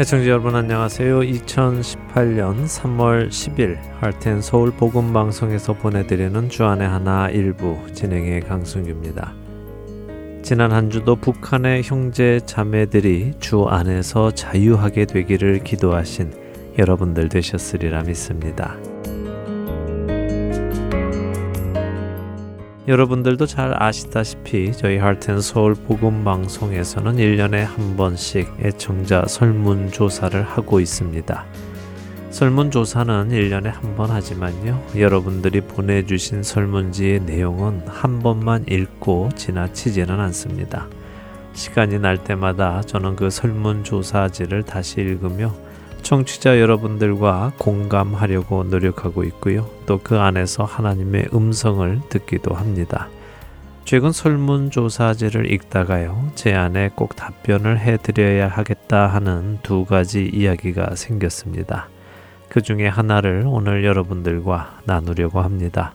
애청자 여러분 안녕하세요. 2018년 3월 10일 할텐 서울 복음 방송에서 보내드리는 주안의 하나 일부 진행의 강승규입니다. 지난 한 주도 북한의 형제 자매들이 주 안에서 자유하게 되기를 기도하신 여러분들 되셨으리라 믿습니다. 여러분들도 잘 아시다시피 저희 할텐 서울 복음 방송에서는 1년에 한 번씩 애청자 설문 조사를 하고 있습니다. 설문 조사는 1년에 한 번 하지만요. 여러분들이 보내주신 설문지의 내용은 한 번만 읽고 지나치지는 않습니다. 시간이 날 때마다 저는 그 설문 조사지를 다시 읽으며 청취자 여러분들과 공감하려고 노력하고 있고요. 또 그 안에서 하나님의 음성을 듣기도 합니다. 최근 설문조사지를 읽다가요, 제 안에 꼭 답변을 해드려야 하겠다 하는 두 가지 이야기가 생겼습니다. 그 중에 하나를 오늘 여러분들과 나누려고 합니다.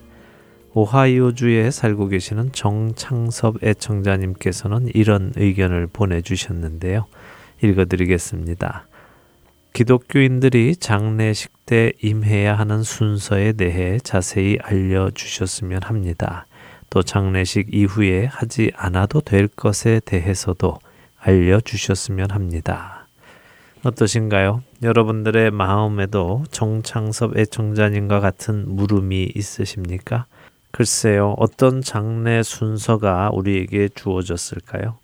오하이오주에 살고 계시는 정창섭 애청자님께서는 이런 의견을 보내주셨는데요. 읽어드리겠습니다. 기독교인들이 장례식 때 임해야 하는 순서에 대해 자세히 알려주셨으면 합니다. 또 장례식 이후에 하지 않아도 될 것에 대해서도 알려주셨으면 합니다. 어떠신가요? 여러분들의 마음에도 정창섭 애청자님과 같은 물음이 있으십니까? 글쎄요, 어떤 장례 순서가 우리에게 주어졌을까요?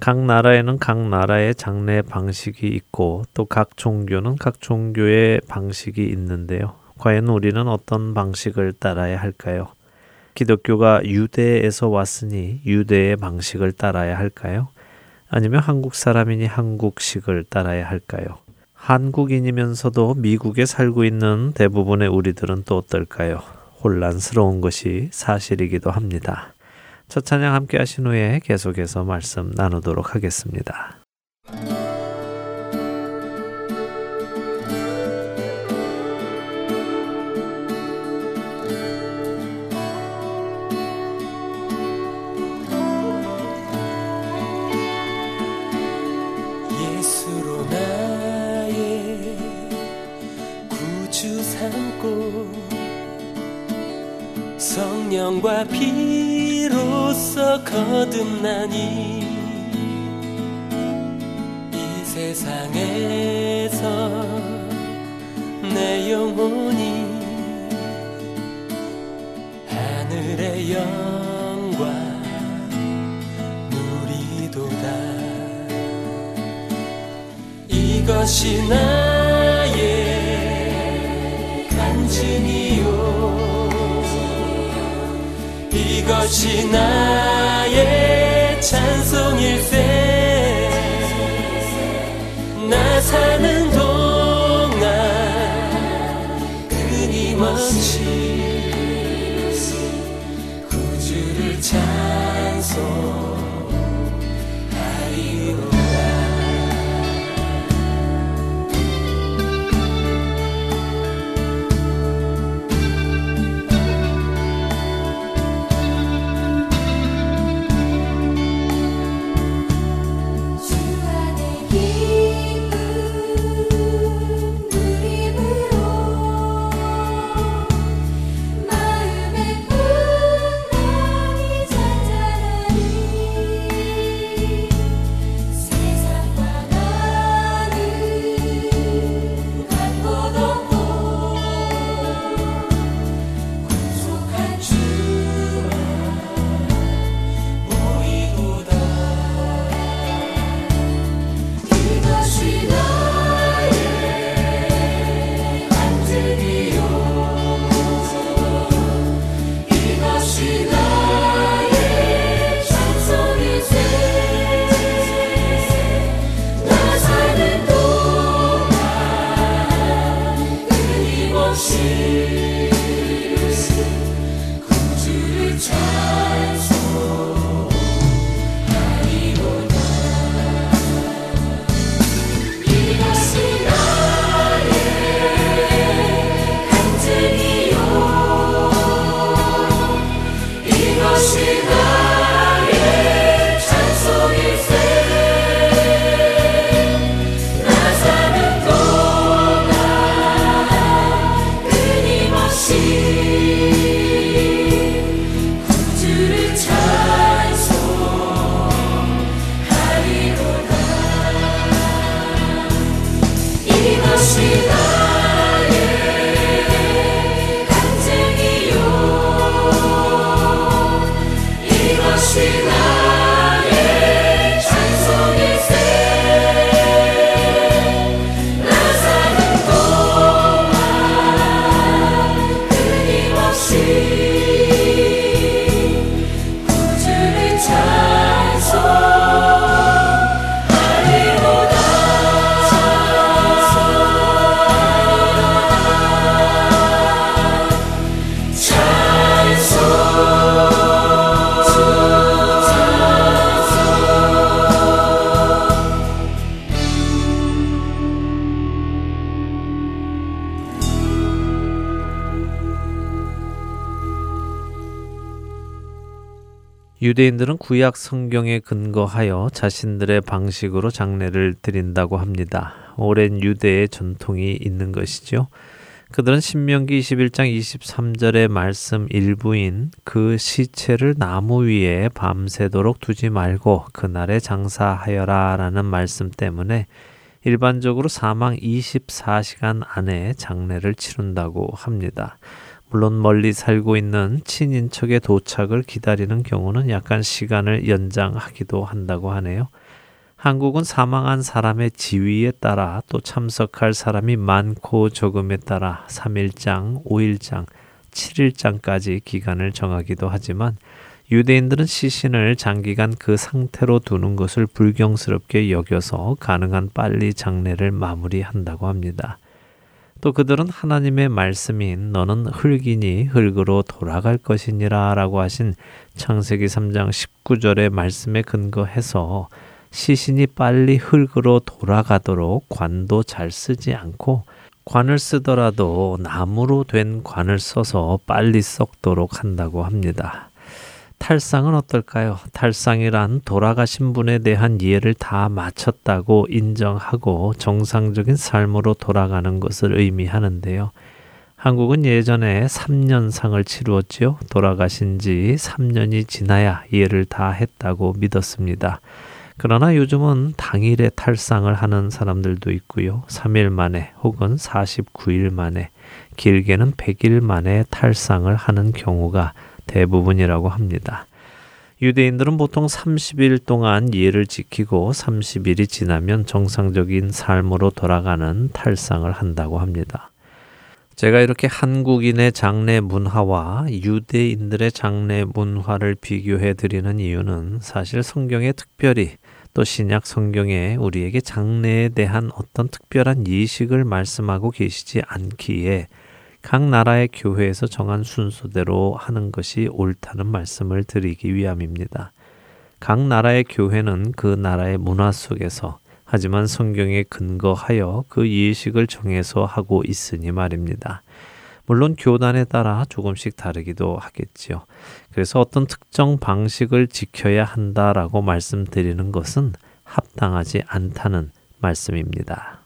각 나라에는 각 나라의 장례 방식이 있고 또 각 종교는 각 종교의 방식이 있는데요. 과연 우리는 어떤 방식을 따라야 할까요? 기독교가 유대에서 왔으니 유대의 방식을 따라야 할까요? 아니면 한국 사람이니 한국식을 따라야 할까요? 한국인이면서도 미국에 살고 있는 대부분의 우리들은 또 어떨까요? 혼란스러운 것이 사실이기도 합니다. 첫 찬양 함께 하신 후에 계속해서 말씀 나누도록 하겠습니다. 성령 과 피로써 거듭나니? 이 세상에서 내 영혼이 하늘의 영광 누리도다 이것이 나 이것이 나의 찬송일세 나 사는 동안 끊임없이 구주를 찬송 유대인들은 구약 성경에 근거하여 자신들의 방식으로 장례를 드린다고 합니다. 오랜 유대의 전통이 있는 것이죠. 그들은 신명기 21장 23절의 말씀 일부인 그 시체를 나무 위에 밤새도록 두지 말고 그날에 장사하여라 라는 말씀 때문에 일반적으로 사망 24시간 안에 장례를 치른다고 합니다. 물론 멀리 살고 있는 친인척의 도착을 기다리는 경우는 약간 시간을 연장하기도 한다고 하네요. 한국은 사망한 사람의 지위에 따라 또 참석할 사람이 많고 적음에 따라 3일장, 5일장, 7일장까지 기간을 정하기도 하지만 유대인들은 시신을 장기간 그 상태로 두는 것을 불경스럽게 여겨서 가능한 빨리 장례를 마무리한다고 합니다. 또 그들은 하나님의 말씀인 너는 흙이니 흙으로 돌아갈 것이니라 라고 하신 창세기 3장 19절의 말씀에 근거해서 시신이 빨리 흙으로 돌아가도록 관도 잘 쓰지 않고 관을 쓰더라도 나무로 된 관을 써서 빨리 썩도록 한다고 합니다. 탈상은 어떨까요? 탈상이란 돌아가신 분에 대한 이해를 다 마쳤다고 인정하고 정상적인 삶으로 돌아가는 것을 의미하는데요. 한국은 예전에 3년상을 치루었지요. 돌아가신 지 3년이 지나야 이해를 다 했다고 믿었습니다. 그러나 요즘은 당일에 탈상을 하는 사람들도 있고요. 3일 만에 혹은 49일 만에 길게는 100일 만에 탈상을 하는 경우가 대부분이라고 합니다. 유대인들은 보통 30일 동안 예를 지키고 30일이 지나면 정상적인 삶으로 돌아가는 탈상을 한다고 합니다. 제가 이렇게 한국인의 장례 문화와 유대인들의 장례 문화를 비교해 드리는 이유는 사실 성경에 특별히 또 신약 성경에 우리에게 장례에 대한 어떤 특별한 예식을 말씀하고 계시지 않기에 각 나라의 교회에서 정한 순서대로 하는 것이 옳다는 말씀을 드리기 위함입니다. 각 나라의 교회는 그 나라의 문화 속에서 하지만 성경에 근거하여 그 예식을 정해서 하고 있으니 말입니다. 물론 교단에 따라 조금씩 다르기도 하겠지요. 그래서 어떤 특정 방식을 지켜야 한다라고 말씀드리는 것은 합당하지 않다는 말씀입니다.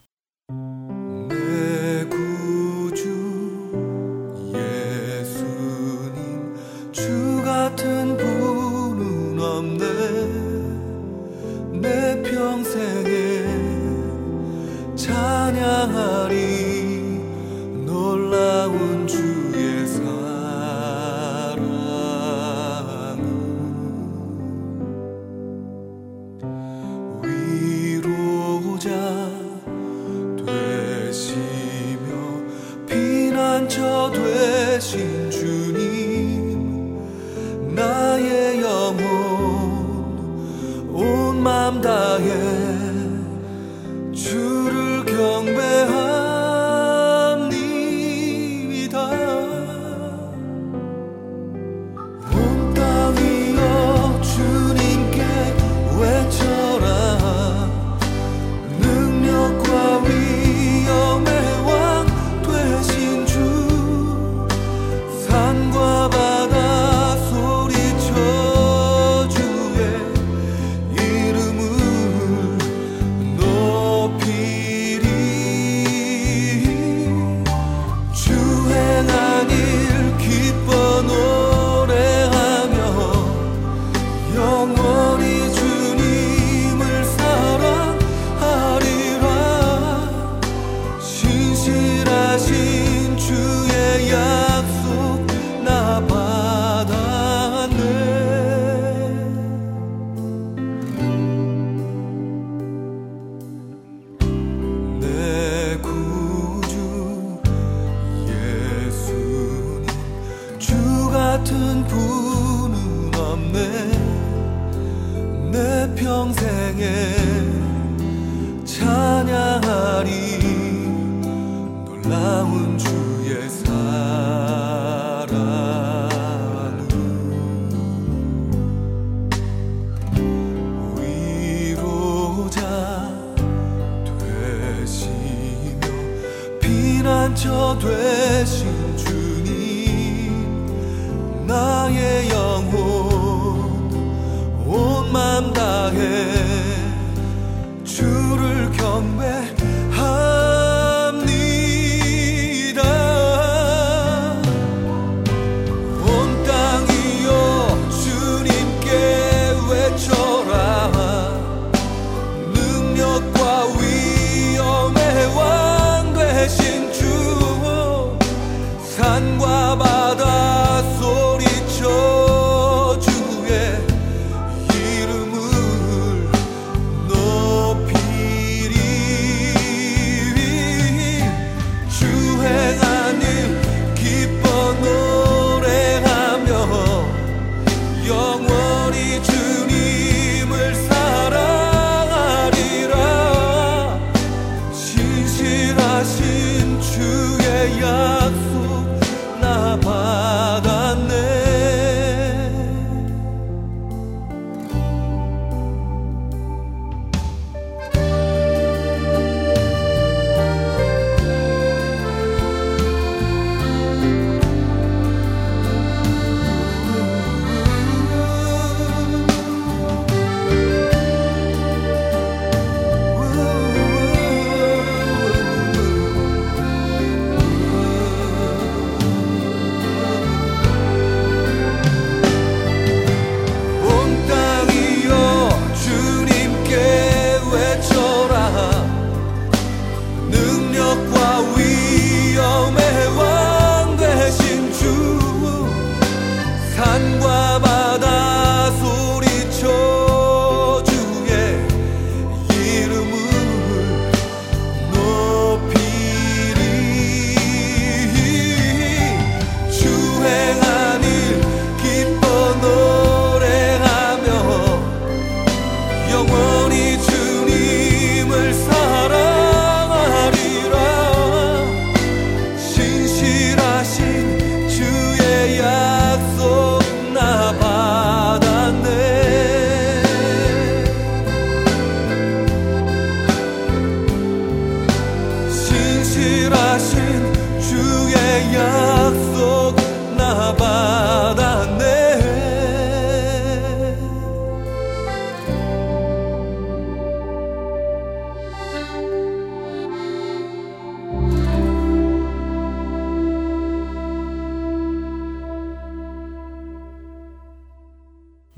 찬양하리 피난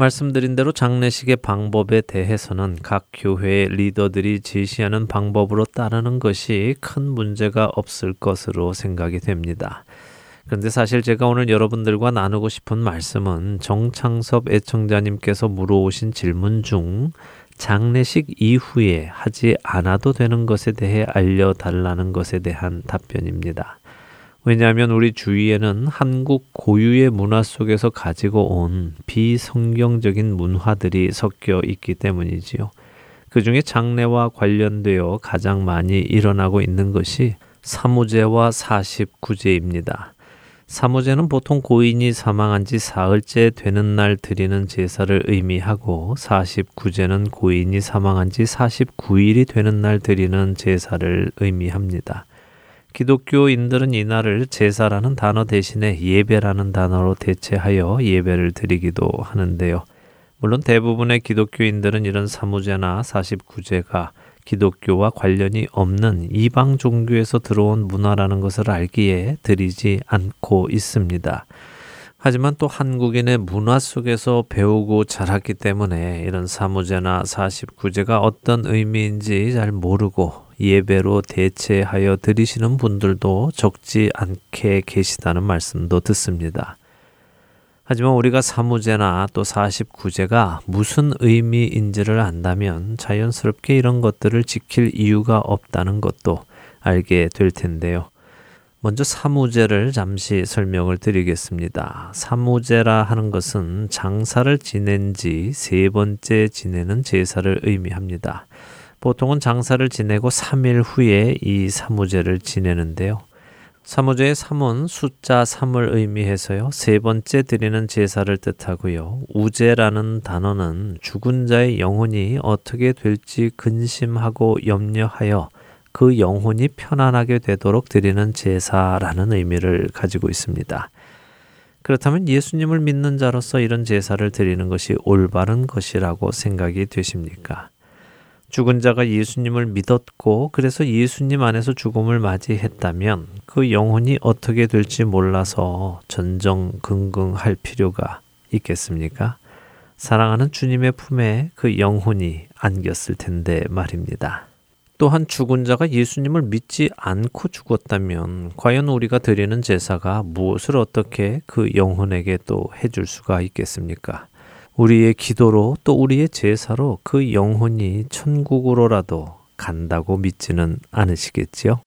말씀드린 대로 장례식의 방법에 대해서는 각 교회의 리더들이 제시하는 방법으로 따르는 것이 큰 문제가 없을 것으로 생각이 됩니다. 그런데 사실 제가 오늘 여러분들과 나누고 싶은 말씀은 정창섭 애청자님께서 물어오신 질문 중 장례식 이후에 하지 않아도 되는 것에 대해 알려달라는 것에 대한 답변입니다. 왜냐하면 우리 주위에는 한국 고유의 문화 속에서 가지고 온 비성경적인 문화들이 섞여 있기 때문이지요. 그 중에 장례와 관련되어 가장 많이 일어나고 있는 것이 사무제와 49제입니다. 사무제는 보통 고인이 사망한 지 사흘째 되는 날 드리는 제사를 의미하고 49제는 고인이 사망한 지 49일이 되는 날 드리는 제사를 의미합니다. 기독교인들은 이날을 제사라는 단어 대신에 예배라는 단어로 대체하여 예배를 드리기도 하는데요. 물론 대부분의 기독교인들은 이런 사무제나 49제가 기독교와 관련이 없는 이방 종교에서 들어온 문화라는 것을 알기에 드리지 않고 있습니다. 하지만 또 한국인의 문화 속에서 배우고 자랐기 때문에 이런 사무제나 49제가 어떤 의미인지 잘 모르고 예배로 대체하여 드리시는 분들도 적지 않게 계시다는 말씀도 듣습니다. 하지만 우리가 사무제나 또 49제가 무슨 의미인지를 안다면 자연스럽게 이런 것들을 지킬 이유가 없다는 것도 알게 될 텐데요. 먼저 사무제를 잠시 설명을 드리겠습니다. 사무제라 하는 것은 장사를 지낸 지 세 번째 지내는 제사를 의미합니다. 보통은 장사를 지내고 3일 후에 이 사무제를 지내는데요. 사무제의 3은 숫자 3을 의미해서요. 세 번째 드리는 제사를 뜻하고요. 우제라는 단어는 죽은 자의 영혼이 어떻게 될지 근심하고 염려하여 그 영혼이 편안하게 되도록 드리는 제사라는 의미를 가지고 있습니다. 그렇다면 예수님을 믿는 자로서 이런 제사를 드리는 것이 올바른 것이라고 생각이 되십니까? 죽은 자가 예수님을 믿었고 그래서 예수님 안에서 죽음을 맞이했다면 그 영혼이 어떻게 될지 몰라서 전정긍긍할 필요가 있겠습니까? 사랑하는 주님의 품에 그 영혼이 안겼을 텐데 말입니다. 또한 죽은 자가 예수님을 믿지 않고 죽었다면 과연 우리가 드리는 제사가 무엇을 어떻게 그 영혼에게 또 해줄 수가 있겠습니까? 우리의 기도로 또 우리의 제사로 그 영혼이 천국으로라도 간다고 믿지는 않으시겠지요?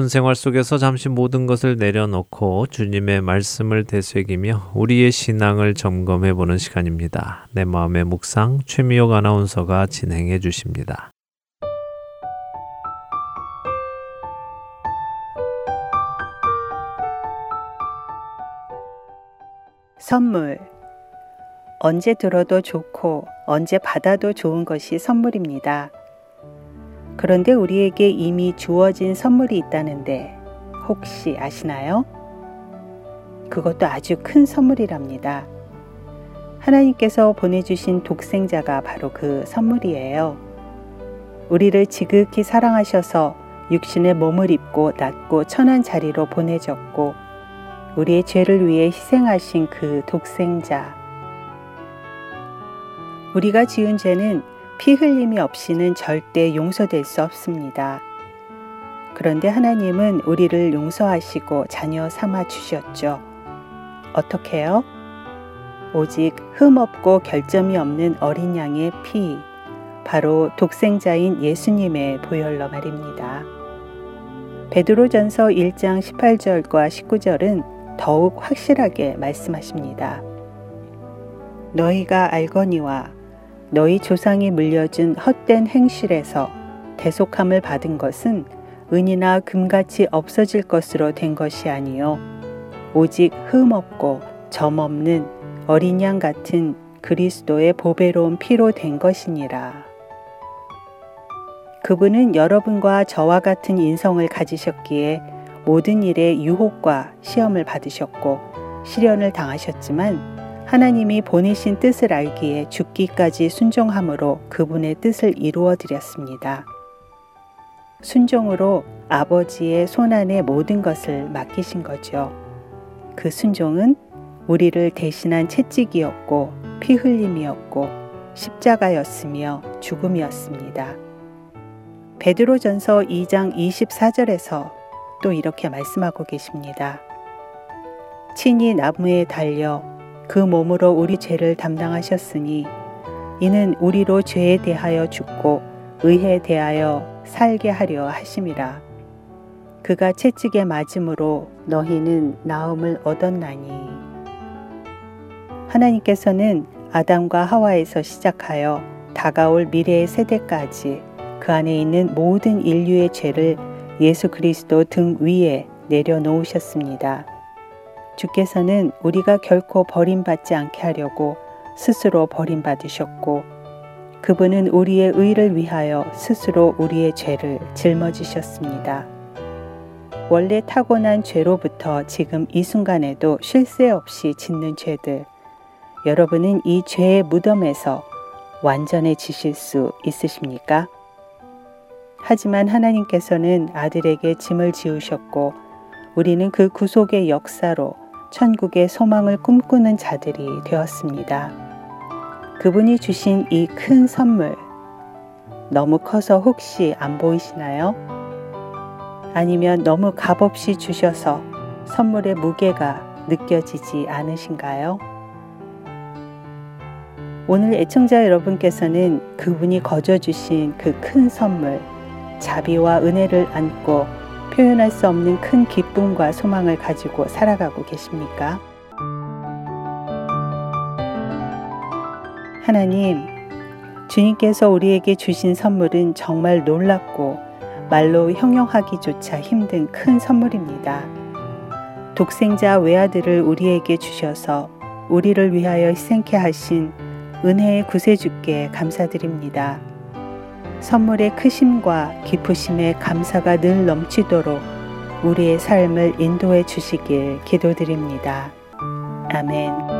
바쁜 생활 속에서 잠시 모든 것을 내려놓고 주님의 말씀을 되새기며 우리의 신앙을 점검해 보는 시간입니다. 내 마음의 묵상 최미옥 아나운서가 진행해 주십니다. 선물. 언제 들어도 좋고 언제 받아도 좋은 것이 선물입니다. 그런데 우리에게 이미 주어진 선물이 있다는데 혹시 아시나요? 그것도 아주 큰 선물이랍니다. 하나님께서 보내주신 독생자가 바로 그 선물이에요. 우리를 지극히 사랑하셔서 육신의 몸을 입고 낮고 천한 자리로 보내졌고 우리의 죄를 위해 희생하신 그 독생자. 우리가 지은 죄는 피 흘림이 없이는 절대 용서될 수 없습니다. 그런데 하나님은 우리를 용서하시고 자녀 삼아 주셨죠. 어떻게요? 오직 흠없고 결점이 없는 어린 양의 피, 바로 독생자인 예수님의 보혈로 말입니다. 베드로전서 1장 18절과 19절은 더욱 확실하게 말씀하십니다. 너희가 알거니와 너희 조상이 물려준 헛된 행실에서 대속함을 받은 것은 은이나 금같이 없어질 것으로 된 것이 아니요 오직 흠 없고 점 없는 어린 양 같은 그리스도의 보배로운 피로 된 것이니라. 그분은 여러분과 저와 같은 인성을 가지셨기에 모든 일에 유혹과 시험을 받으셨고 시련을 당하셨지만 하나님이 보내신 뜻을 알기에 죽기까지 순종함으로 그분의 뜻을 이루어 드렸습니다. 순종으로 아버지의 손안에 모든 것을 맡기신 거죠. 그 순종은 우리를 대신한 채찍이었고 피 흘림이었고 십자가였으며 죽음이었습니다. 베드로전서 2장 24절에서 또 이렇게 말씀하고 계십니다. 친히 나무에 달려 그 몸으로 우리 죄를 담당하셨으니 이는 우리로 죄에 대하여 죽고 의에 대하여 살게 하려 하심이라. 그가 채찍에 맞음으로 너희는 나음을 얻었나니. 하나님께서는 아담과 하와에서 시작하여 다가올 미래의 세대까지 그 안에 있는 모든 인류의 죄를 예수 그리스도 등 위에 내려놓으셨습니다. 주께서는 우리가 결코 버림받지 않게 하려고 스스로 버림받으셨고 그분은 우리의 의를 위하여 스스로 우리의 죄를 짊어지셨습니다. 원래 타고난 죄로부터 지금 이 순간에도 쉴 새 없이 짓는 죄들, 여러분은 이 죄의 무덤에서 완전해지실 수 있으십니까? 하지만 하나님께서는 아들에게 짐을 지우셨고 우리는 그 구속의 역사로 천국의 소망을 꿈꾸는 자들이 되었습니다. 그분이 주신 이 큰 선물, 너무 커서 혹시 안 보이시나요? 아니면 너무 값없이 주셔서 선물의 무게가 느껴지지 않으신가요? 오늘 애청자 여러분께서는 그분이 거저 주신 그 큰 선물, 자비와 은혜를 안고 표현할 수 없는 큰 기쁨과 소망을 가지고 살아가고 계십니까? 하나님, 주님께서 우리에게 주신 선물은 정말 놀랍고 말로 형용하기조차 힘든 큰 선물입니다. 독생자 외아들을 우리에게 주셔서 우리를 위하여 희생케 하신 은혜의 구세주께 감사드립니다. 선물의 크심과 기쁘심에 감사가 늘 넘치도록 우리의 삶을 인도해 주시길 기도드립니다. 아멘.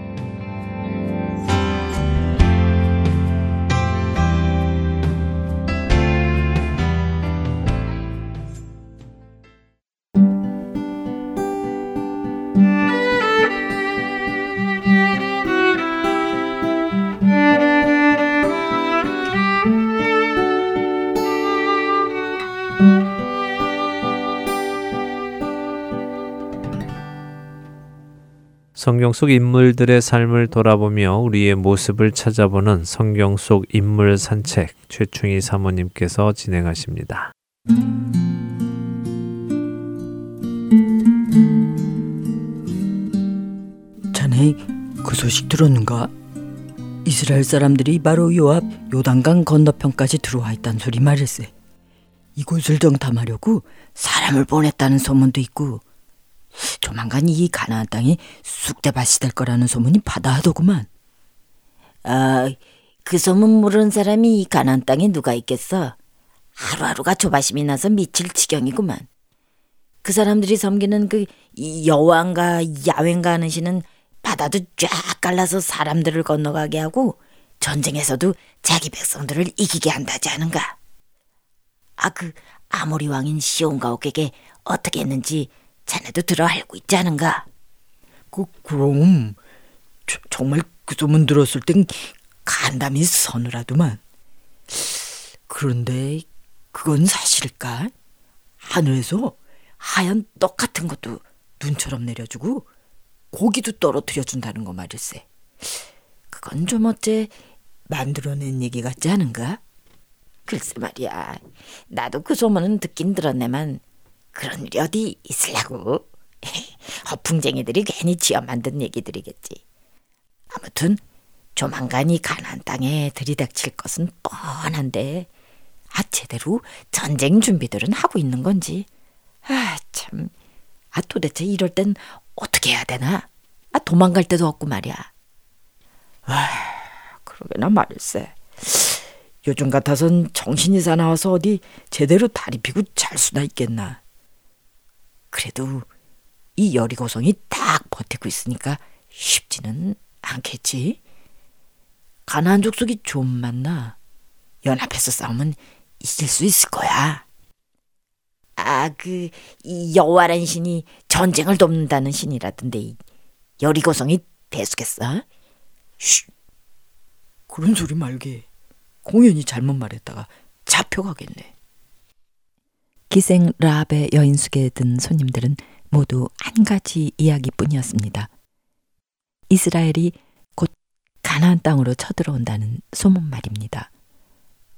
성경 속 인물들의 삶을 돌아보며 우리의 모습을 찾아보는 성경 속 인물 산책 최충희 사모님께서 진행하십니다. 자네 그 소식 들었는가? 이스라엘 사람들이 바로 요앞 요단강 건너편까지 들어와 있다는 소리 말일세. 이곳을 정탐하려고 사람을 보냈다는 소문도 있고 조만간 이 가나안 땅이 쑥대밭이 될 거라는 소문이 바다하더구만. 아, 그 소문 모르는 사람이 이 가나안 땅에 누가 있겠어? 하루하루가 조바심이 나서 미칠 지경이구만. 그 사람들이 섬기는 그 여왕과 야훼인가 하는 신은 바다도 쫙 갈라서 사람들을 건너가게 하고 전쟁에서도 자기 백성들을 이기게 한다지 않은가? 아, 그 아모리 왕인 시온가옥에게 어떻게 했는지 자네도 들어 알고 있지 않은가? 그 그럼 저, 정말 그 소문 들었을 땐 간담이 서늘하더만. 그런데 그건 사실일까? 하늘에서 하얀 떡 같은 것도 눈처럼 내려주고 고기도 떨어뜨려 준다는 거 말일세. 그건 좀 어째 만들어낸 얘기 같지 않은가? 글쎄 말이야. 나도 그 소문은 듣긴 들었네만 그런 일이 어디 있으려고. 허풍쟁이들이 괜히 지어 만든 얘기들이겠지. 아무튼 조만간 이 가난 땅에 들이닥칠 것은 뻔한데 아 제대로 전쟁 준비들은 하고 있는 건지 아 참. 아 도대체 이럴 땐 어떻게 해야 되나? 아 도망갈 데도 없고 말이야. 아, 그러게나 말일세. 요즘 같아선 정신이 사나워서 어디 제대로 다리 피고 잘 수나 있겠나. 그래도 이 여리고성이 딱 버티고 있으니까 쉽지는 않겠지. 가나안 족속이 좀 많나 연합해서 싸우면 이길 수 있을 거야. 아, 그, 이 여호와란 신이 전쟁을 돕는다는 신이라던데, 이 여리고성이 대수겠어? 쉿. 그런 소리 말게. 공연히 잘못 말했다가 잡혀가겠네. 기생 라합의 여인숙에 든 손님들은 모두 한 가지 이야기뿐이었습니다. 이스라엘이 곧 가나안 땅으로 쳐들어온다는 소문 말입니다.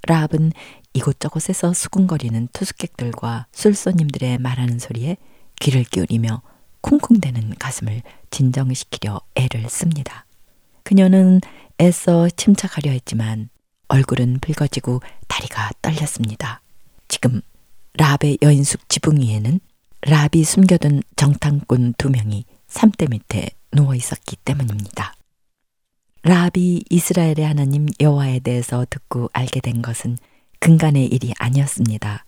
라합은 이곳저곳에서 수군거리는 투숙객들과 술손님들의 말하는 소리에 귀를 기울이며 쿵쿵대는 가슴을 진정시키려 애를 씁니다. 그녀는 애써 침착하려 했지만 얼굴은 붉어지고 다리가 떨렸습니다. 지금 라합의 여인숙 지붕 위에는 라합이 숨겨둔 정탐꾼 두 명이 삼대 밑에 누워 있었기 때문입니다. 라합이 이스라엘의 하나님 여호와에 대해서 듣고 알게 된 것은 근간의 일이 아니었습니다.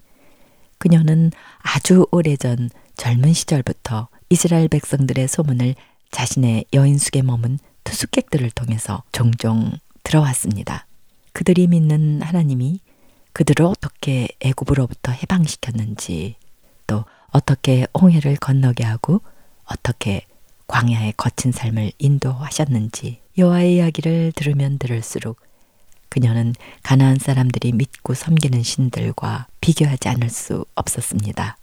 그녀는 아주 오래전 젊은 시절부터 이스라엘 백성들의 소문을 자신의 여인숙에 머문 투숙객들을 통해서 종종 들어왔습니다. 그들이 믿는 하나님이 그들을 어떻게 애굽으로부터 해방시켰는지 또 어떻게 홍해를 건너게 하고 어떻게 광야의 거친 삶을 인도하셨는지 여호와의 이야기를 들으면 들을수록 그녀는 가나안 사람들이 믿고 섬기는 신들과 비교하지 않을 수 없었습니다.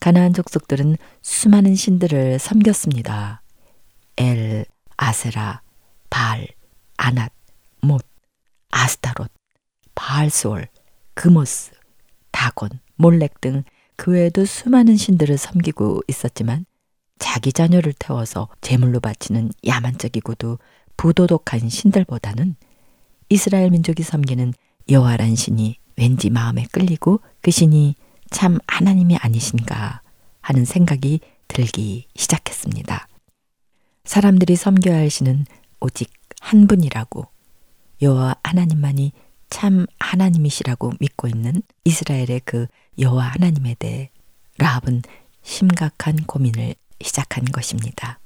가나안 족속들은 수많은 신들을 섬겼습니다. 엘, 아세라, 발, 아낫, 못, 아스타롯, 바알스올, 그모스, 다곤, 몰렉 등 그 외에도 수많은 신들을 섬기고 있었지만 자기 자녀를 태워서 제물로 바치는 야만적이고도 부도덕한 신들보다는 이스라엘 민족이 섬기는 여호와란 신이 왠지 마음에 끌리고 그 신이 참 하나님이 아니신가 하는 생각이 들기 시작했습니다. 사람들이 섬겨야 할 신은 오직 한 분이라고 여호와 하나님만이 참 하나님이시라고 믿고 있는 이스라엘의 그 여호와 하나님에 대해 라합은 심각한 고민을 시작한 것입니다.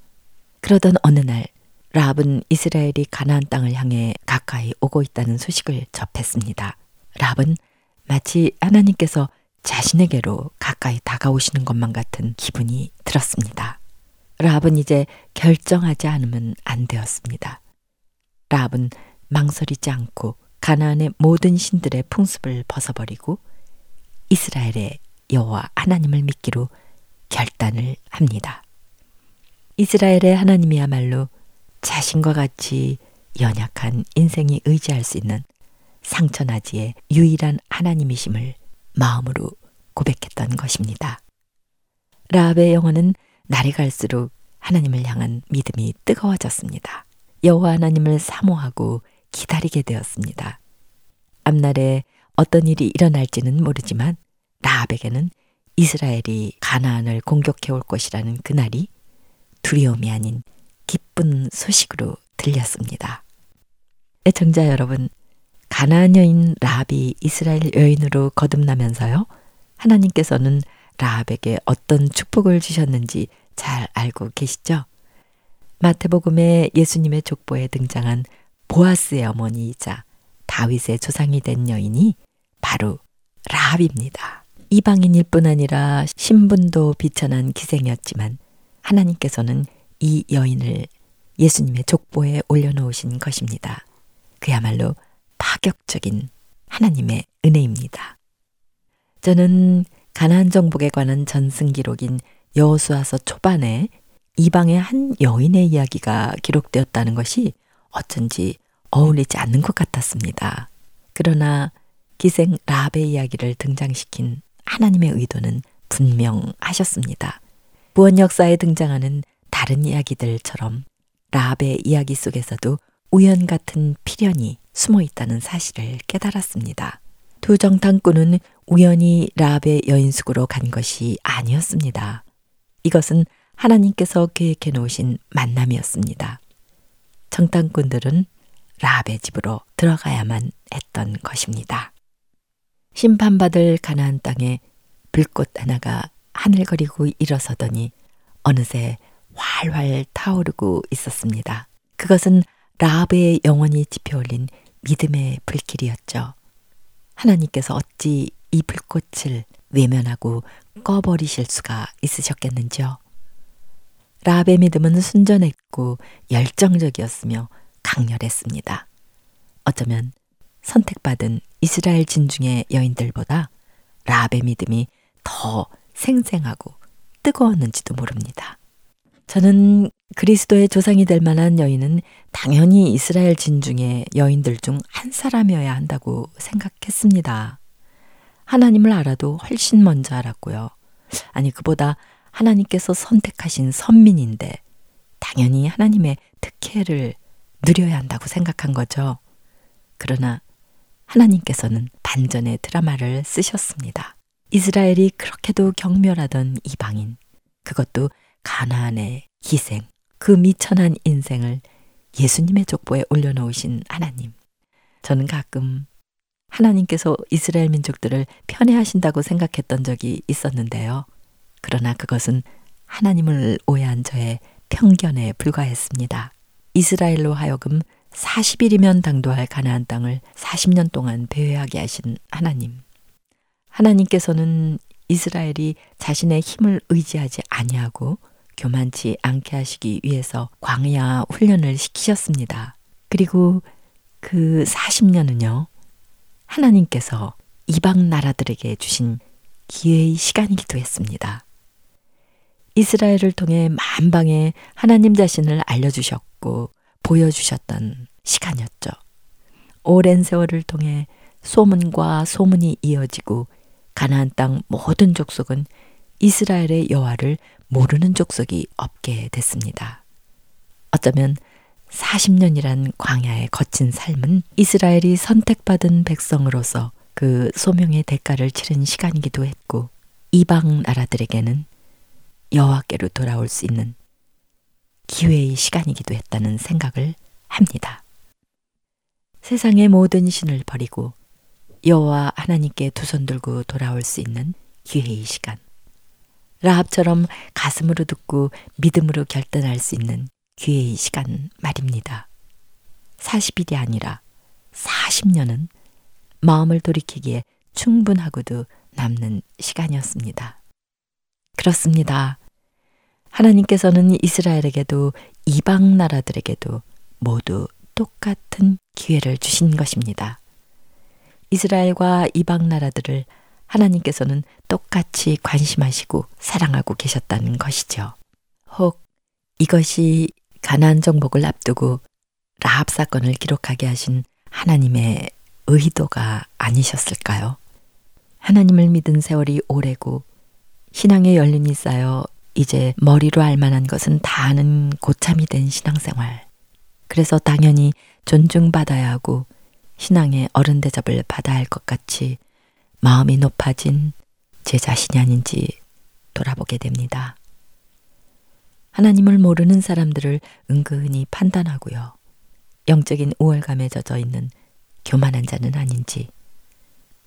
그러던 어느 날 라합은 이스라엘이 가나안 땅을 향해 가까이 오고 있다는 소식을 접했습니다. 라합은 마치 하나님께서 자신에게로 가까이 다가오시는 것만 같은 기분이 들었습니다. 라합은 이제 결정하지 않으면 안 되었습니다. 라합은 망설이지 않고 가나안의 모든 신들의 풍습을 벗어버리고 이스라엘의 여호와 하나님을 믿기로 결단을 합니다. 이스라엘의 하나님이야말로 자신과 같이 연약한 인생이 의지할 수 있는 상처나지의 유일한 하나님이심을 마음으로 고백했던 것입니다. 라합의 영혼은 날이 갈수록 하나님을 향한 믿음이 뜨거워졌습니다. 여호와 하나님을 사모하고 기다리게 되었습니다. 앞날에 어떤 일이 일어날지는 모르지만 라합에게는 이스라엘이 가나안을 공격해 올 것이라는 그날이 두려움이 아닌 기쁜 소식으로 들렸습니다. 애청자 여러분, 가나안 여인 라합이 이스라엘 여인으로 거듭나면서요. 하나님께서는 라합에게 어떤 축복을 주셨는지 잘 알고 계시죠? 마태복음에 예수님의 족보에 등장한 보아스의 어머니이자 다윗의 조상이 된 여인이 바로 라합입니다. 이방인일 뿐 아니라 신분도 비천한 기생이었지만 하나님께서는 이 여인을 예수님의 족보에 올려놓으신 것입니다. 그야말로 파격적인 하나님의 은혜입니다. 저는 가나안 정복에 관한 전승 기록인 여호수아서 초반에 이방의 한 여인의 이야기가 기록되었다는 것이 어쩐지 어울리지 않는 것 같았습니다. 그러나 기생 라합의 이야기를 등장시킨 하나님의 의도는 분명하셨습니다. 구원 역사에 등장하는 다른 이야기들처럼 라합의 이야기 속에서도 우연 같은 필연이 숨어 있다는 사실을 깨달았습니다. 두 정탐꾼은 우연히 라합의 여인숙으로 간 것이 아니었습니다. 이것은 하나님께서 계획해 놓으신 만남이었습니다. 정탐꾼들은 라합의 집으로 들어가야만 했던 것입니다. 심판받을 가나안 땅에 불꽃 하나가 하늘거리고 일어서더니 어느새 활활 타오르고 있었습니다. 그것은 라합의 영혼이 지펴올린 믿음의 불길이었죠. 하나님께서 어찌 이 불꽃을 외면하고 꺼버리실 수가 있으셨겠는지요. 라합의 믿음은 순전했고 열정적이었으며 강렬했습니다. 어쩌면 선택받은 이스라엘 진중의 여인들보다 라합의 믿음이 더 생생하고 뜨거웠는지도 모릅니다. 저는 그리스도의 조상이 될 만한 여인은 당연히 이스라엘 진중의 여인들 중 한 사람이어야 한다고 생각했습니다. 하나님을 알아도 훨씬 먼저 알았고요. 아니, 그보다 하나님께서 선택하신 선민인데 당연히 하나님의 특혜를 누려야 한다고 생각한 거죠. 그러나 하나님께서는 반전의 드라마를 쓰셨습니다. 이스라엘이 그렇게도 경멸하던 이방인, 그것도 가나안의 희생, 그 미천한 인생을 예수님의 족보에 올려놓으신 하나님. 저는 가끔 하나님께서 이스라엘 민족들을 편애하신다고 생각했던 적이 있었는데요. 그러나 그것은 하나님을 오해한 저의 편견에 불과했습니다. 이스라엘로 하여금 40일이면 당도할 가나안 땅을 40년 동안 배회하게 하신 하나님. 하나님께서는 이스라엘이 자신의 힘을 의지하지 아니하고 교만치 않게 하시기 위해서 광야 훈련을 시키셨습니다. 그리고 그 40년은요, 하나님께서 이방 나라들에게 주신 기회의 시간이기도 했습니다. 이스라엘을 통해 만방에 하나님 자신을 알려주셨고 보여주셨던 시간이었죠. 오랜 세월을 통해 소문과 소문이 이어지고 가나안 땅 모든 족속은 이스라엘의 여호와를 모르는 족속이 없게 됐습니다. 어쩌면 40년이란 광야의 거친 삶은 이스라엘이 선택받은 백성으로서 그 소명의 대가를 치른 시간이기도 했고 이방 나라들에게는 여호와께로 돌아올 수 있는 기회의 시간이기도 했다는 생각을 합니다. 세상의 모든 신을 버리고 여호와 하나님께 두 손 들고 돌아올 수 있는 기회의 시간. 라합처럼 가슴으로 듣고 믿음으로 결단할 수 있는 기회의 시간 말입니다. 40일이 아니라 40년은 마음을 돌이키기에 충분하고도 남는 시간이었습니다. 그렇습니다. 하나님께서는 이스라엘에게도 이방 나라들에게도 모두 똑같은 기회를 주신 것입니다. 이스라엘과 이방 나라들을 하나님께서는 똑같이 관심하시고 사랑하고 계셨다는 것이죠. 혹 이것이 가나안 정복을 앞두고 라합 사건을 기록하게 하신 하나님의 의도가 아니셨을까요? 하나님을 믿은 세월이 오래고 신앙의 연륜이 쌓여 이제 머리로 알 만한 것은 다 아는 고참이 된 신앙생활. 그래서 당연히 존중받아야 하고 신앙의 어른 대접을 받아야 할 것 같이 마음이 높아진 제 자신이 아닌지 돌아보게 됩니다. 하나님을 모르는 사람들을 은근히 판단하고요. 영적인 우월감에 젖어 있는 교만한 자는 아닌지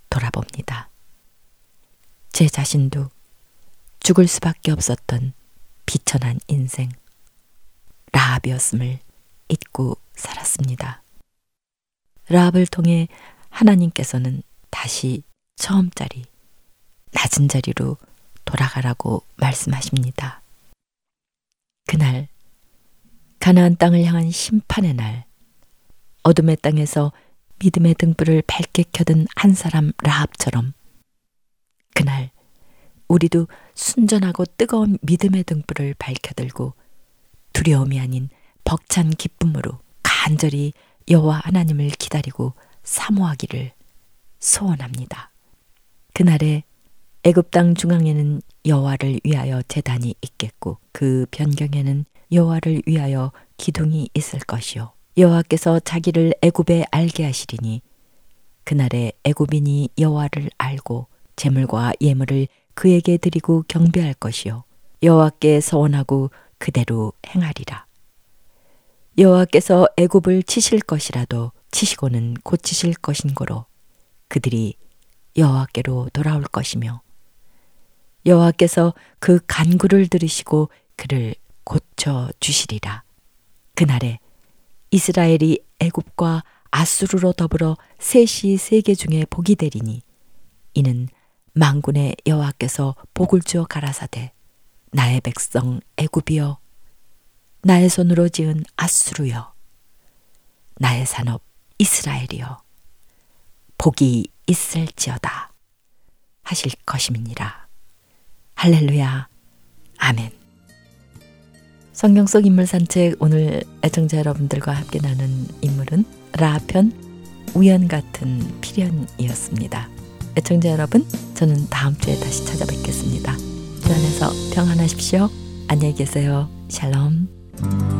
돌아봅니다. 제 자신도 죽을 수밖에 없었던 비천한 인생, 라합이었음을 잊고 살았습니다. 라합을 통해 하나님께서는 다시 처음 자리, 낮은 자리로 돌아가라고 말씀하십니다. 그날, 가나안 땅을 향한 심판의 날, 어둠의 땅에서 믿음의 등불을 밝게 켜든 한 사람 라합처럼 그날 우리도 순전하고 뜨거운 믿음의 등불을 밝혀들고 두려움이 아닌 벅찬 기쁨으로 간절히 여호와 하나님을 기다리고 사모하기를 소원합니다. 그날에 애굽 땅 중앙에는 여호와를 위하여 제단이 있겠고 그 변경에는 여호와를 위하여 기둥이 있을 것이요 여호와께서 자기를 애굽에 알게 하시리니 그날에 애굽인이 여호와를 알고 재물과 예물을 그에게 드리고 경배할 것이요 여호와께 서원하고 그대로 행하리라. 여호와께서 애굽을 치실 것이라도 치시고는 고치실 것인고로 그들이 여호와께로 돌아올 것이며 여호와께서 그 간구를 들으시고 그를 고쳐 주시리라. 그날에 이스라엘이 애굽과 아수르로 더불어 셋이 세계 중에 복이 되리니 이는 망군의 여호와께서 복을 주어 가라사대 나의 백성 애굽이여 나의 손으로 지은 아수르여 나의 산업 이스라엘이여 복이 있을지어다 하실 것임이니라. 할렐루야. 아멘. 성경 속 인물 산책 오늘 애청자 여러분들과 함께 나눈 인물은 라편 우연 같은 필연이었습니다. 애청자 여러분, 저는 다음 주에 다시 찾아뵙겠습니다. 주 안에서 평안하십시오. 안녕히 계세요. 샬롬.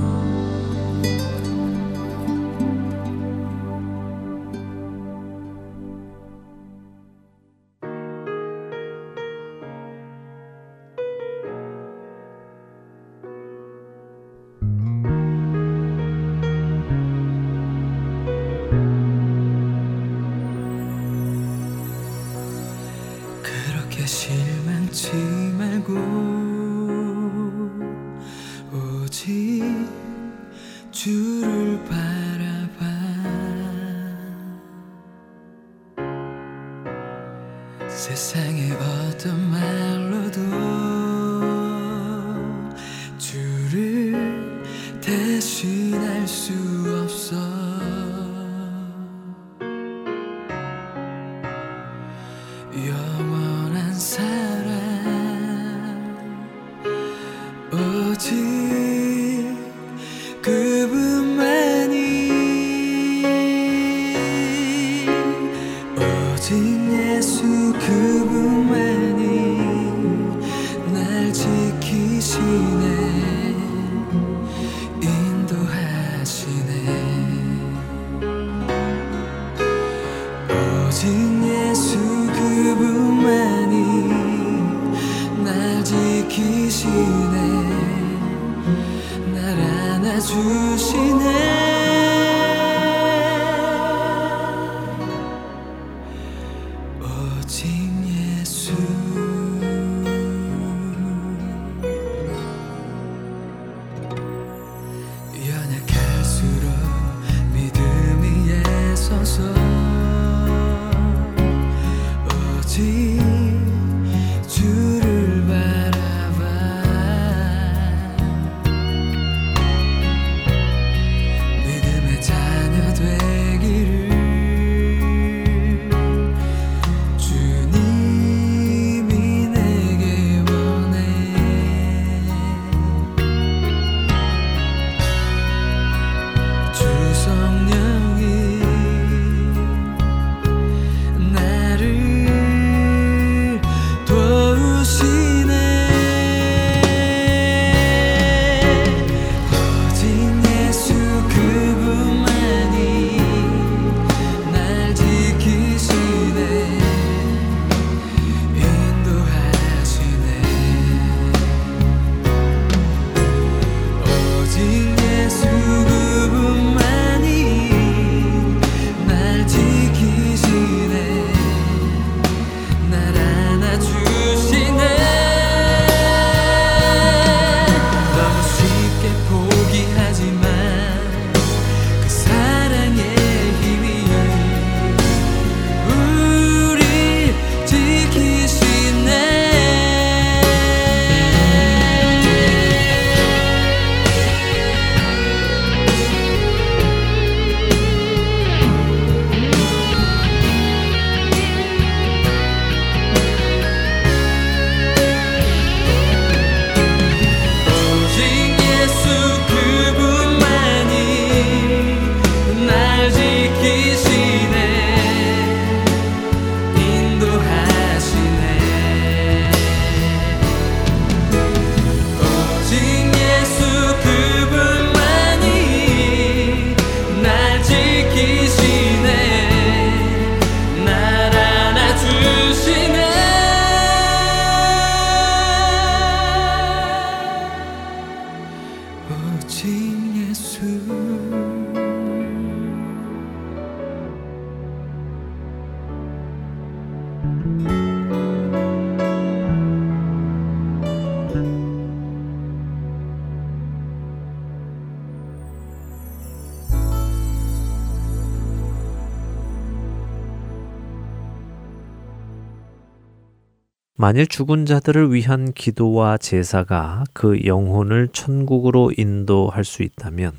만일 죽은 자들을 위한 기도와 제사가 그 영혼을 천국으로 인도할 수 있다면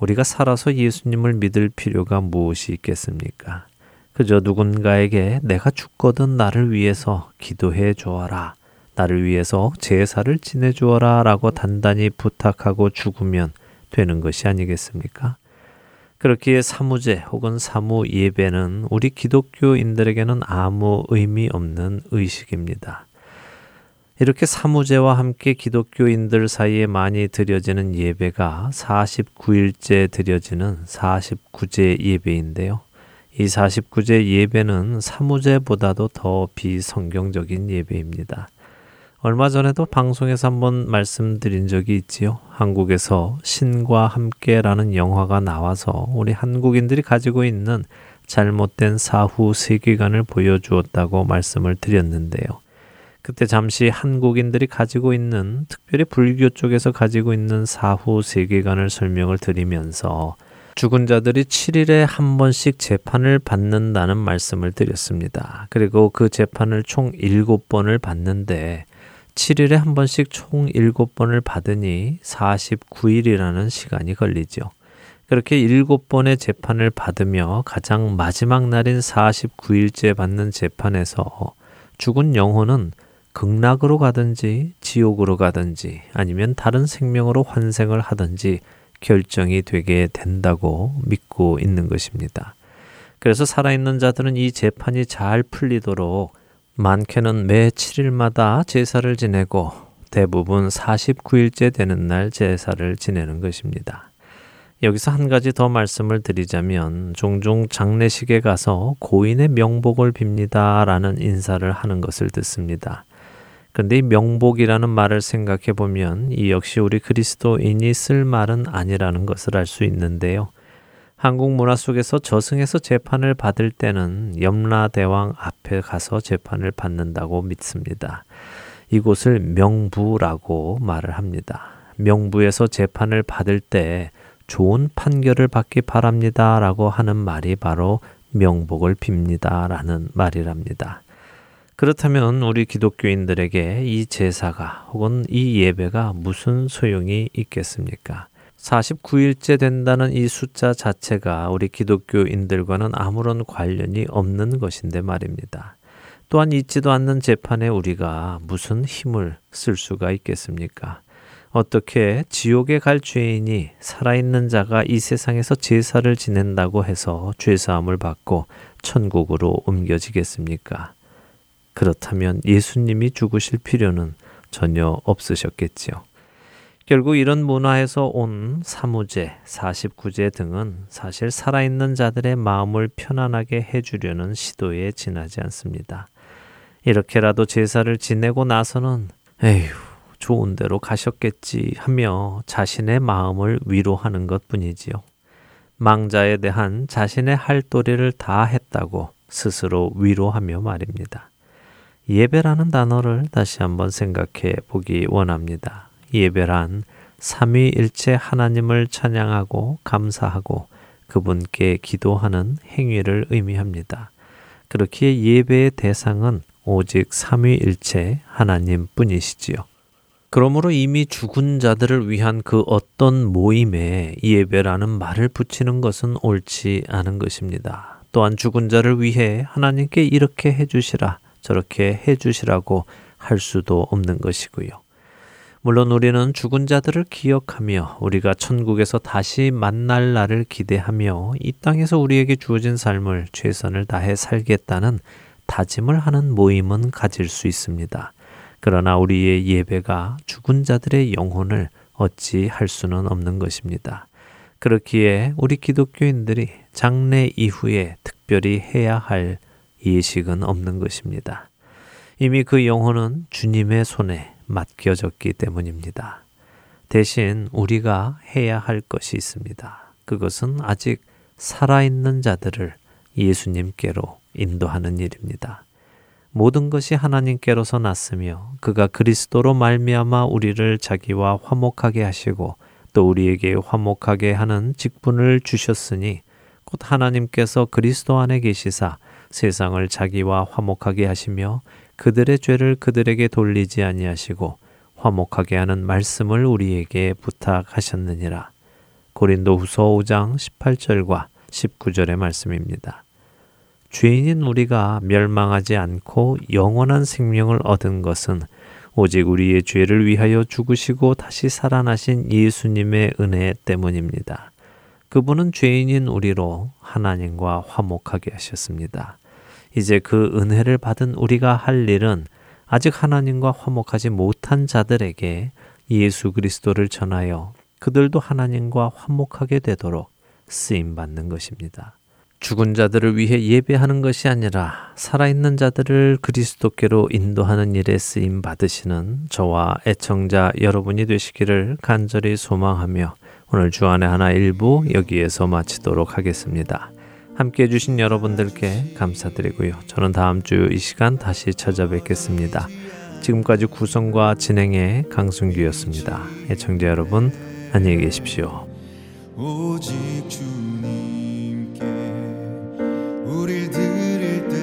우리가 살아서 예수님을 믿을 필요가 무엇이 있겠습니까? 그저 누군가에게 내가 죽거든 나를 위해서 기도해 주어라. 나를 위해서 제사를 지내 주어라 라고 단단히 부탁하고 죽으면 되는 것이 아니겠습니까? 그렇기에 사무제 혹은 사무 예배는 우리 기독교인들에게는 아무 의미 없는 의식입니다. 이렇게 사무제와 함께 기독교인들 사이에 많이 드려지는 예배가 49일째 드려지는 49제 예배인데요. 이 49제 예배는 사무제보다도 더 비성경적인 예배입니다. 얼마 전에도 방송에서 한번 말씀드린 적이 있지요. 한국에서 신과 함께라는 영화가 나와서 우리 한국인들이 가지고 있는 잘못된 사후 세계관을 보여주었다고 말씀을 드렸는데요. 그때 잠시 한국인들이 가지고 있는 특별히 불교 쪽에서 가지고 있는 사후 세계관을 설명을 드리면서 죽은 자들이 7일에 한 번씩 재판을 받는다는 말씀을 드렸습니다. 그리고 그 재판을 총 7번을 받는데 7일에 한 번씩 총 7번을 받으니 49일이라는 시간이 걸리죠. 그렇게 7번의 재판을 받으며 가장 마지막 날인 49일째 받는 재판에서 죽은 영혼은 극락으로 가든지 지옥으로 가든지 아니면 다른 생명으로 환생을 하든지 결정이 되게 된다고 믿고 있는 것입니다. 그래서 살아있는 자들은 이 재판이 잘 풀리도록 많게는 매 7일마다 제사를 지내고 대부분 49일째 되는 날 제사를 지내는 것입니다. 여기서 한 가지 더 말씀을 드리자면 종종 장례식에 가서 고인의 명복을 빕니다 라는 인사를 하는 것을 듣습니다. 근데 이 명복이라는 말을 생각해 보면 이 역시 우리 그리스도인이 쓸 말은 아니라는 것을 알 수 있는데요. 한국 문화 속에서 저승에서 재판을 받을 때는 염라대왕 앞에 가서 재판을 받는다고 믿습니다. 이곳을 명부라고 말을 합니다. 명부에서 재판을 받을 때 좋은 판결을 받기 바랍니다. 라고 하는 말이 바로 명복을 빕니다. 라는 말이랍니다. 그렇다면 우리 기독교인들에게 이 제사가 혹은 이 예배가 무슨 소용이 있겠습니까? 49일째 된다는 이 숫자 자체가 우리 기독교인들과는 아무런 관련이 없는 것인데 말입니다. 또한 있지도 않는 재판에 우리가 무슨 힘을 쓸 수가 있겠습니까? 어떻게 지옥에 갈 죄인이 살아있는 자가 이 세상에서 제사를 지낸다고 해서 죄사함을 받고 천국으로 옮겨지겠습니까? 그렇다면 예수님이 죽으실 필요는 전혀 없으셨겠지요. 결국 이런 문화에서 온 사무제, 49제 등은 사실 살아있는 자들의 마음을 편안하게 해주려는 시도에 지나지 않습니다. 이렇게라도 제사를 지내고 나서는 에휴, 좋은 데로 가셨겠지 하며 자신의 마음을 위로하는 것 뿐이지요. 망자에 대한 자신의 할 도리를 다 했다고 스스로 위로하며 말입니다. 예배라는 단어를 다시 한번 생각해 보기 원합니다. 예배란 삼위일체 하나님을 찬양하고 감사하고 그분께 기도하는 행위를 의미합니다. 그렇기에 예배의 대상은 오직 삼위일체 하나님 뿐이시지요. 그러므로 이미 죽은 자들을 위한 그 어떤 모임에 예배라는 말을 붙이는 것은 옳지 않은 것입니다. 또한 죽은 자를 위해 하나님께 이렇게 해주시라, 저렇게 해주시라고 할 수도 없는 것이고요. 물론 우리는 죽은 자들을 기억하며 우리가 천국에서 다시 만날 날을 기대하며 이 땅에서 우리에게 주어진 삶을 최선을 다해 살겠다는 다짐을 하는 모임은 가질 수 있습니다. 그러나 우리의 예배가 죽은 자들의 영혼을 어찌 할 수는 없는 것입니다. 그렇기에 우리 기독교인들이 장례 이후에 특별히 해야 할 예식은 없는 것입니다. 이미 그 영혼은 주님의 손에 맡겨졌기 때문입니다. 대신 우리가 해야 할 것이 있습니다. 그것은 아직 살아있는 자들을 예수님께로 인도하는 일입니다. 모든 것이 하나님께로서 났으며 그가 그리스도로 말미암아 우리를 자기와 화목하게 하시고 또 우리에게 화목하게 하는 직분을 주셨으니 곧 하나님께서 그리스도 안에 계시사 세상을 자기와 화목하게 하시며 그들의 죄를 그들에게 돌리지 아니하시고 화목하게 하는 말씀을 우리에게 부탁하셨느니라. 고린도 후서 5장 18절과 19절의 말씀입니다. 죄인인 우리가 멸망하지 않고 영원한 생명을 얻은 것은 오직 우리의 죄를 위하여 죽으시고 다시 살아나신 예수님의 은혜 때문입니다. 그분은 죄인인 우리로 하나님과 화목하게 하셨습니다. 이제 그 은혜를 받은 우리가 할 일은 아직 하나님과 화목하지 못한 자들에게 예수 그리스도를 전하여 그들도 하나님과 화목하게 되도록 쓰임 받는 것입니다. 죽은 자들을 위해 예배하는 것이 아니라 살아있는 자들을 그리스도께로 인도하는 일에 쓰임 받으시는 저와 애청자 여러분이 되시기를 간절히 소망하며 오늘 주안의 하나 일부 여기에서 마치도록 하겠습니다. 함께 해주신 여러분들께 감사드리고요. 저는 다음 주 이 시간 다시 찾아뵙겠습니다. 지금까지 구성과 진행의 강순규였습니다. 애청자 여러분, 안녕히 계십시오. 우릴 드릴 때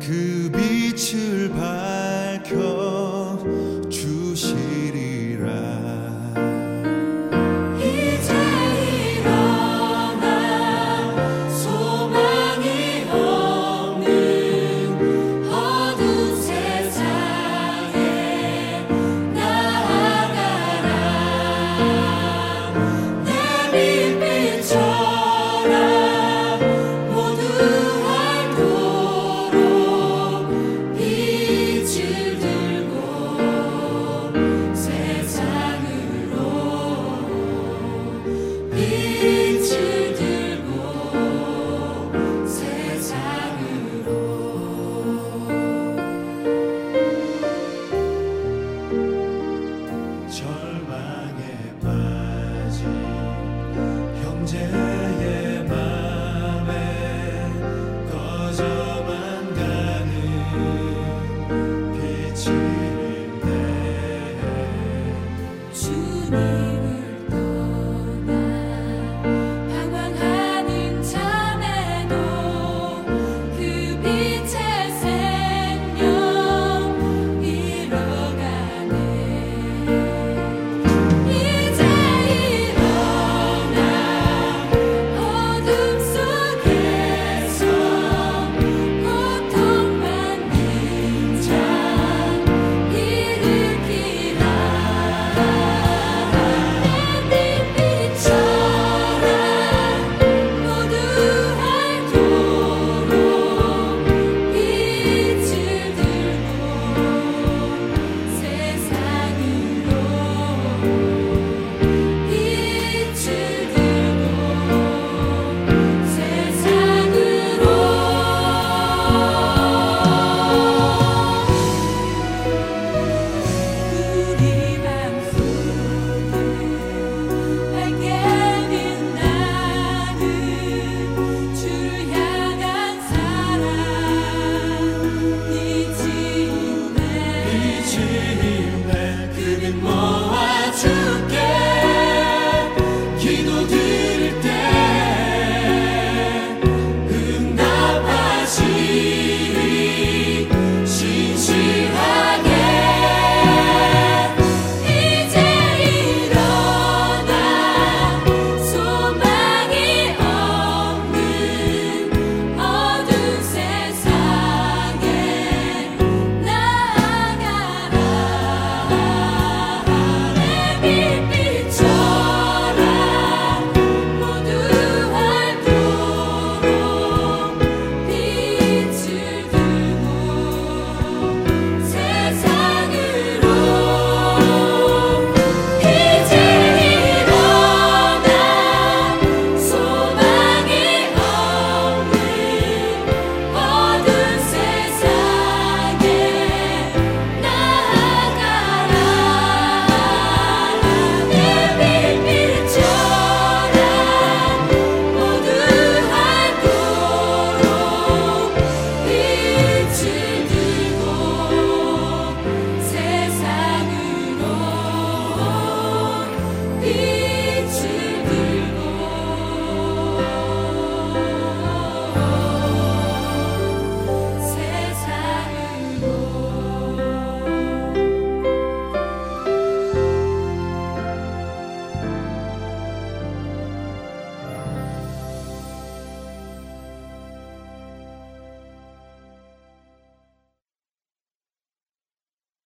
그 빛을 밝혀